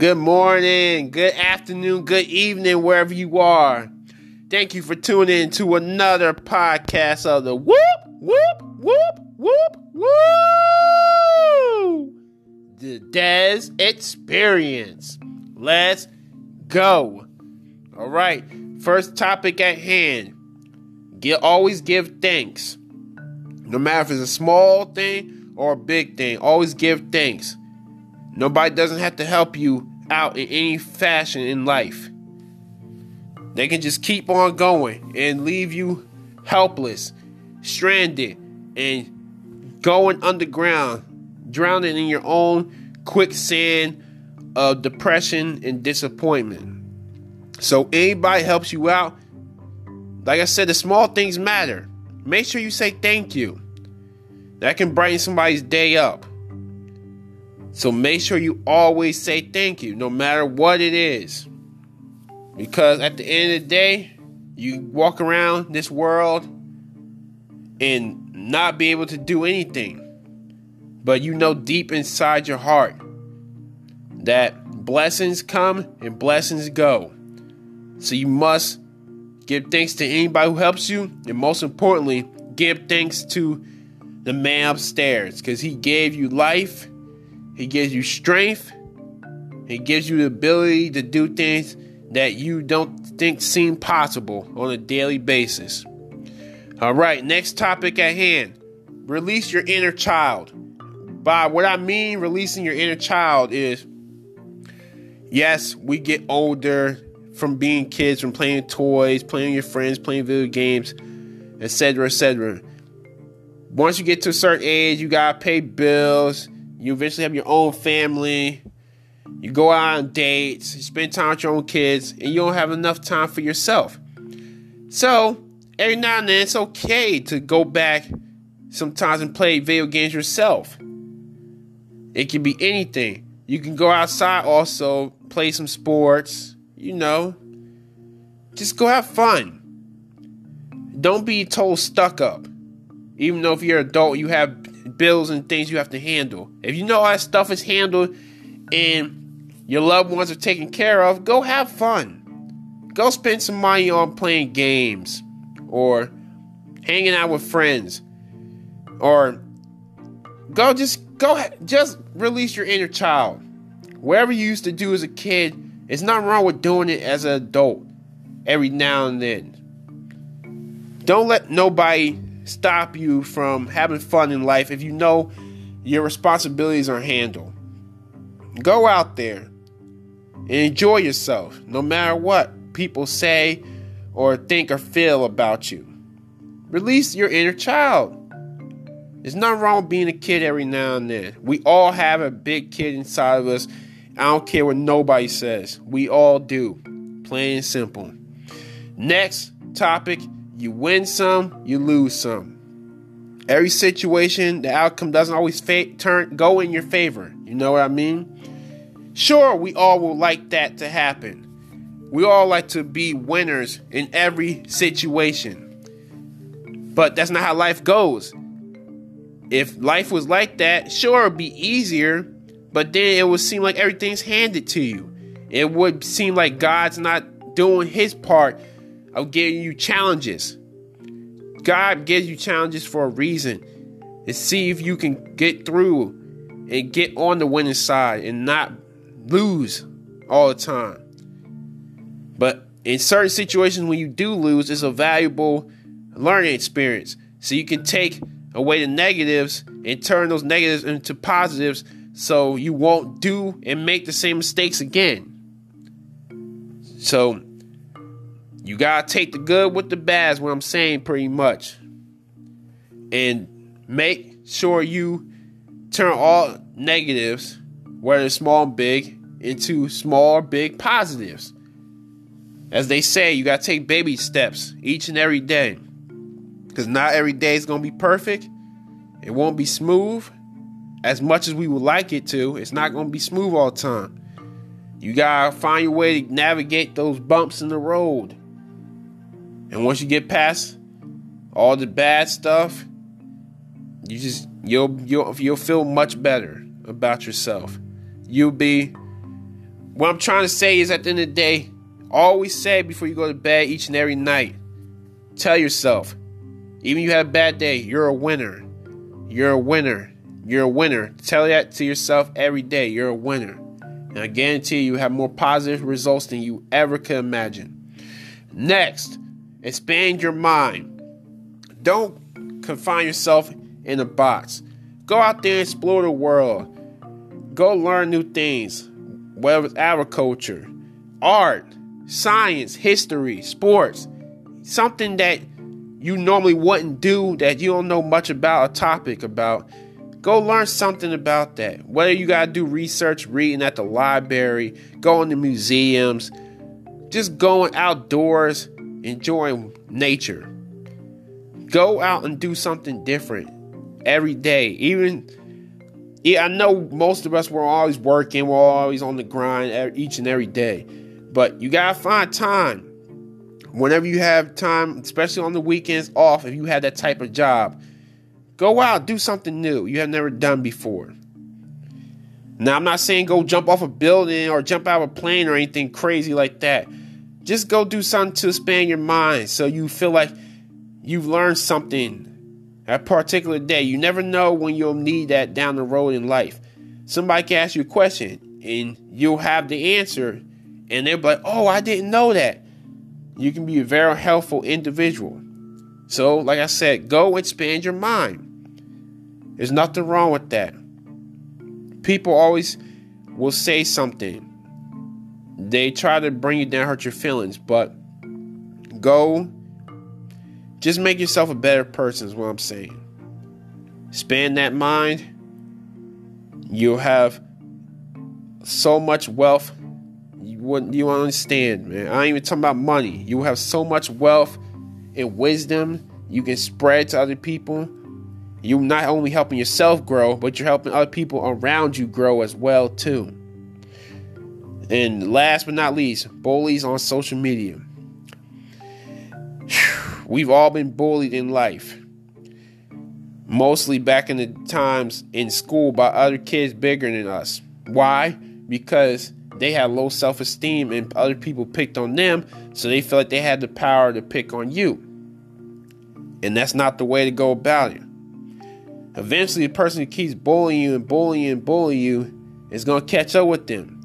Good morning, good afternoon, good evening, wherever you are. Thank you for tuning in to another podcast of the Whoop, Whoop, Whoop, Whoop, Woo! The Des Experience. Let's go. All right, first topic at hand. Get always give thanks. No matter if it's a small thing or a big thing, always give thanks. Nobody doesn't have to help you out in any fashion in life. They can just keep on going and leave you helpless, stranded, and going underground, drowning in your own quicksand of depression and disappointment. So, anybody helps you out, like I said, the small things matter. Make sure you say thank you. That can brighten somebody's day up. So make sure you always say thank you, no matter what it is. Because at the end of the day, you walk around this world and not be able to do anything. But you know deep inside your heart that blessings come and blessings go. So you must give thanks to anybody who helps you, and most importantly, give thanks to the man upstairs because he gave you life he gives you strength. He gives you the ability to do things that you don't think seem possible on a daily basis. All right, next topic at hand release your inner child. By what I mean, releasing your inner child is yes, we get older from being kids, from playing toys, playing with your friends, playing video games, etc., etc. Once you get to a certain age, you gotta pay bills you eventually have your own family. You go out on dates, you spend time with your own kids, and you don't have enough time for yourself. So, every now and then, it's okay to go back sometimes and play video games yourself. It can be anything. You can go outside also, play some sports, you know. Just go have fun. Don't be told stuck up. Even though if you're an adult, you have bills and things you have to handle. If you know all that stuff is handled and your loved ones are taken care of, go have fun. Go spend some money on playing games or hanging out with friends or go just go just release your inner child. Whatever you used to do as a kid, it's nothing wrong with doing it as an adult every now and then. Don't let nobody stop you from having fun in life if you know your responsibilities are handled. Go out there and enjoy yourself, no matter what people say or think or feel about you. Release your inner child. There's nothing wrong with being a kid every now and then. We all have a big kid inside of us. I don't care what nobody says. We all do. Plain and simple. Next topic you win some, you lose some. Every situation, the outcome doesn't always fa- turn go in your favor. You know what I mean? Sure, we all would like that to happen. We all like to be winners in every situation. But that's not how life goes. If life was like that, sure, it'd be easier, but then it would seem like everything's handed to you. It would seem like God's not doing his part of giving you challenges. God gives you challenges for a reason to see if you can get through and get on the winning side and not lose all the time. But in certain situations, when you do lose, it's a valuable learning experience. So you can take away the negatives and turn those negatives into positives so you won't do and make the same mistakes again. So you gotta take the good with the bad, is what I'm saying pretty much. And make sure you turn all negatives, whether small and big, into small or big positives. As they say, you gotta take baby steps each and every day. Because not every day is gonna be perfect. It won't be smooth. As much as we would like it to, it's not gonna be smooth all the time. You gotta find your way to navigate those bumps in the road. And once you get past all the bad stuff, You just you'll you'll you'll feel much better about yourself. You'll be what I'm trying to say is at the end of the day, always say before you go to bed each and every night, tell yourself, even you have a bad day, you're a winner. You're a winner. You're a winner. Tell that to yourself every day. You're a winner. And I guarantee you have more positive results than you ever could imagine. Next, expand your mind. Don't confine yourself in a box. Go out there and explore the world. Go learn new things, whether it's agriculture, art, science, history, sports, something that you normally wouldn't do that you don't know much about a topic about. Go learn something about that. Whether you got to do research, reading at the library, going to museums, just going outdoors, enjoying nature. Go out and do something different every day. Even, yeah, I know most of us, we're always working, we're always on the grind each and every day. But you got to find time. Whenever you have time, especially on the weekends off, if you have that type of job, go out, do something new you have never done before. Now, I'm not saying go jump off a building or jump out of a plane or anything crazy like that. Just go do something to expand your mind so you feel like you've learned something that particular day. You never know when you'll need that down the road in life. Somebody can ask you a question and you'll have the answer, and they'll be like, Oh, I didn't know that. You can be a very helpful individual. So, like I said, go expand your mind. There's nothing wrong with that. People always will say something. They try to bring you down, hurt your feelings, but go just make yourself a better person, is what I'm saying. Expand that mind. You'll have so much wealth. You wouldn't you understand, man. I ain't even talking about money. You will have so much wealth and wisdom you can spread to other people. You're not only helping yourself grow, but you're helping other people around you grow as well too. And last but not least, bullies on social media. We've all been bullied in life. Mostly back in the times in school by other kids bigger than us. Why? Because they had low self esteem and other people picked on them, so they felt like they had the power to pick on you. And that's not the way to go about it. Eventually, the person who keeps bullying you and bullying and bullying you is going to catch up with them.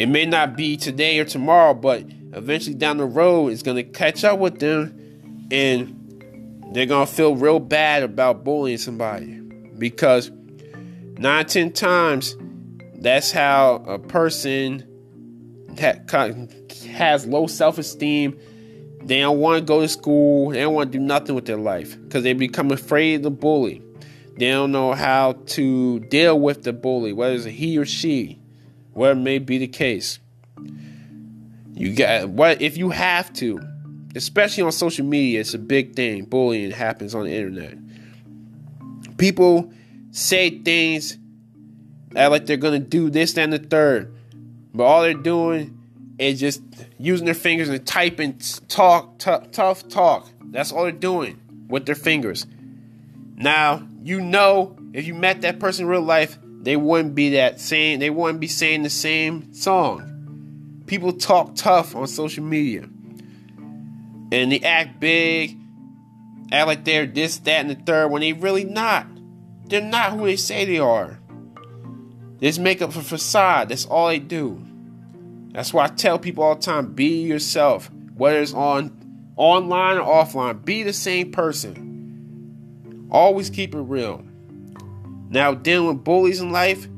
It may not be today or tomorrow, but eventually down the road, it's going to catch up with them and they're gonna feel real bad about bullying somebody. Because nine ten times that's how a person that has low self-esteem they don't want to go to school they don't want to do nothing with their life because they become afraid of the bully. They don't know how to deal with the bully whether it's he or she whatever may be the case you got what if you have to especially on social media, it's a big thing. Bullying happens on the internet. People say things like they're gonna do this and the third, but all they're doing is just using their fingers and typing talk, t- tough talk. That's all they're doing with their fingers. Now you know if you met that person in real life, they wouldn't be that same. They wouldn't be saying the same song. People talk tough on social media and they act big, act like they're this, that, and the third when they really not. They're not who they say they are. They just make up facade. That's all they do. That's why I tell people all the time: be yourself, whether it's on online or offline. Be the same person. Always keep it real. Now, dealing with bullies in life,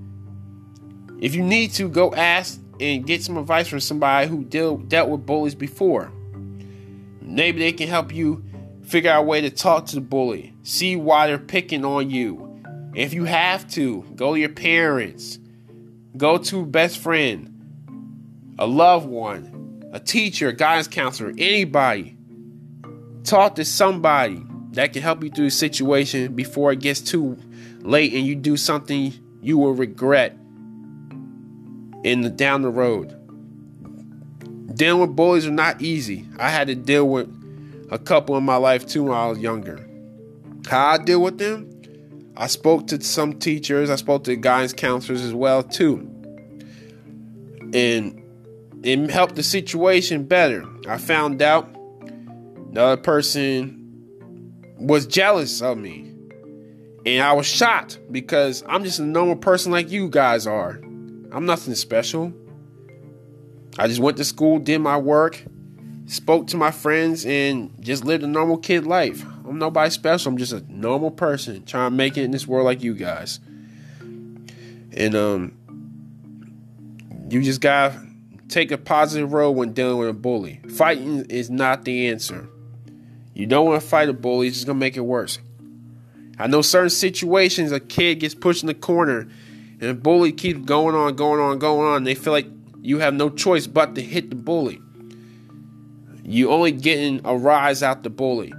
if you need to, go ask and get some advice from somebody who deal, dealt with bullies before. Maybe they can help you figure out a way to talk to the bully, see why they're picking on you. If you have to, go to your parents, go to best friend, a loved one, a teacher, a guidance counselor, anybody. Talk to somebody that can help you through the situation before it gets too late and you do something you will regret in the down the road. Dealing with bullies are not easy. I had to deal with a couple in my life too when I was younger. How I deal with them? I spoke to some teachers, I spoke to guidance counselors as well too. And it helped the situation better. I found out the other person was jealous of me. And I was shocked because I'm just a normal person like you guys are. I'm nothing special. I just went to school, did my work, spoke to my friends, and just lived a normal kid life. I'm nobody special. I'm just a normal person trying to make it in this world like you guys. And um you just gotta take a positive role when dealing with a bully. Fighting is not the answer. You don't want to fight a bully, it's just gonna make it worse. I know certain situations a kid gets pushed in the corner and a bully keeps going on, going on, going on. They feel like you have no choice but to hit the bully. You're only getting a rise out the bully.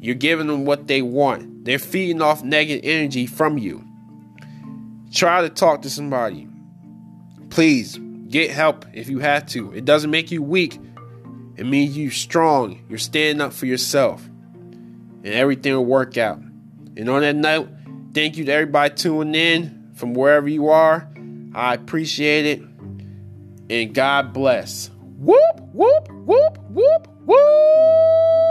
You're giving them what they want. They're feeding off negative energy from you. Try to talk to somebody. Please get help if you have to. It doesn't make you weak. It means you're strong, you're standing up for yourself, and everything will work out. And on that note, thank you to everybody tuning in from wherever you are. I appreciate it. And God bless. Whoop, whoop, whoop, whoop, whoop.